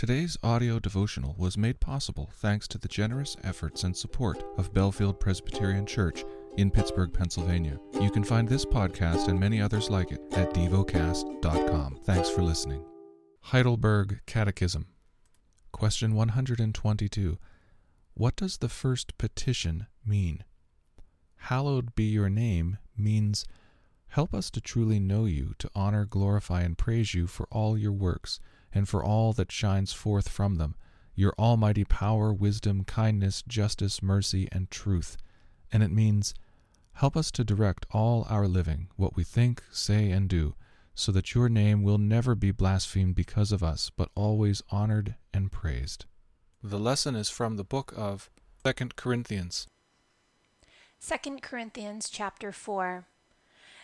Today's audio devotional was made possible thanks to the generous efforts and support of Bellefield Presbyterian Church in Pittsburgh, Pennsylvania. You can find this podcast and many others like it at devocast.com. Thanks for listening. Heidelberg Catechism. Question 122. What does the first petition mean? Hallowed be your name means help us to truly know you, to honor, glorify, and praise you for all your works and for all that shines forth from them, your almighty power, wisdom, kindness, justice, mercy, and truth. And it means, help us to direct all our living, what we think, say, and do, so that your name will never be blasphemed because of us, but always honored and praised. The lesson is from the book of 2 Corinthians. 2 Corinthians chapter 4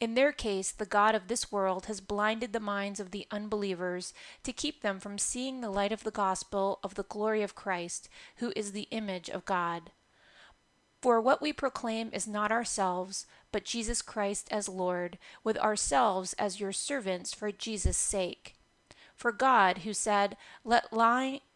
In their case, the God of this world has blinded the minds of the unbelievers to keep them from seeing the light of the gospel of the glory of Christ, who is the image of God. For what we proclaim is not ourselves, but Jesus Christ as Lord, with ourselves as your servants for Jesus' sake. For God, who said, Let lie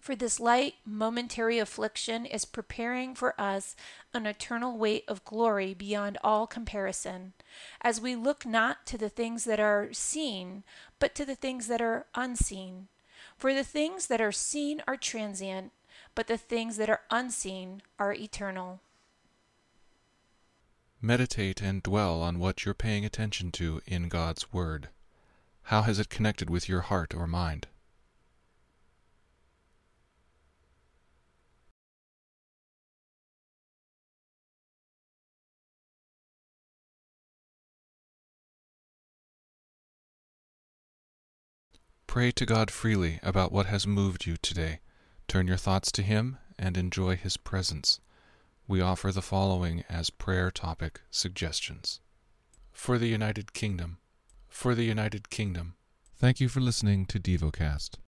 For this light, momentary affliction is preparing for us an eternal weight of glory beyond all comparison, as we look not to the things that are seen, but to the things that are unseen. For the things that are seen are transient, but the things that are unseen are eternal. Meditate and dwell on what you're paying attention to in God's Word. How has it connected with your heart or mind? Pray to God freely about what has moved you today. Turn your thoughts to Him and enjoy His presence. We offer the following as prayer topic suggestions. For the United Kingdom. For the United Kingdom. Thank you for listening to DevoCast.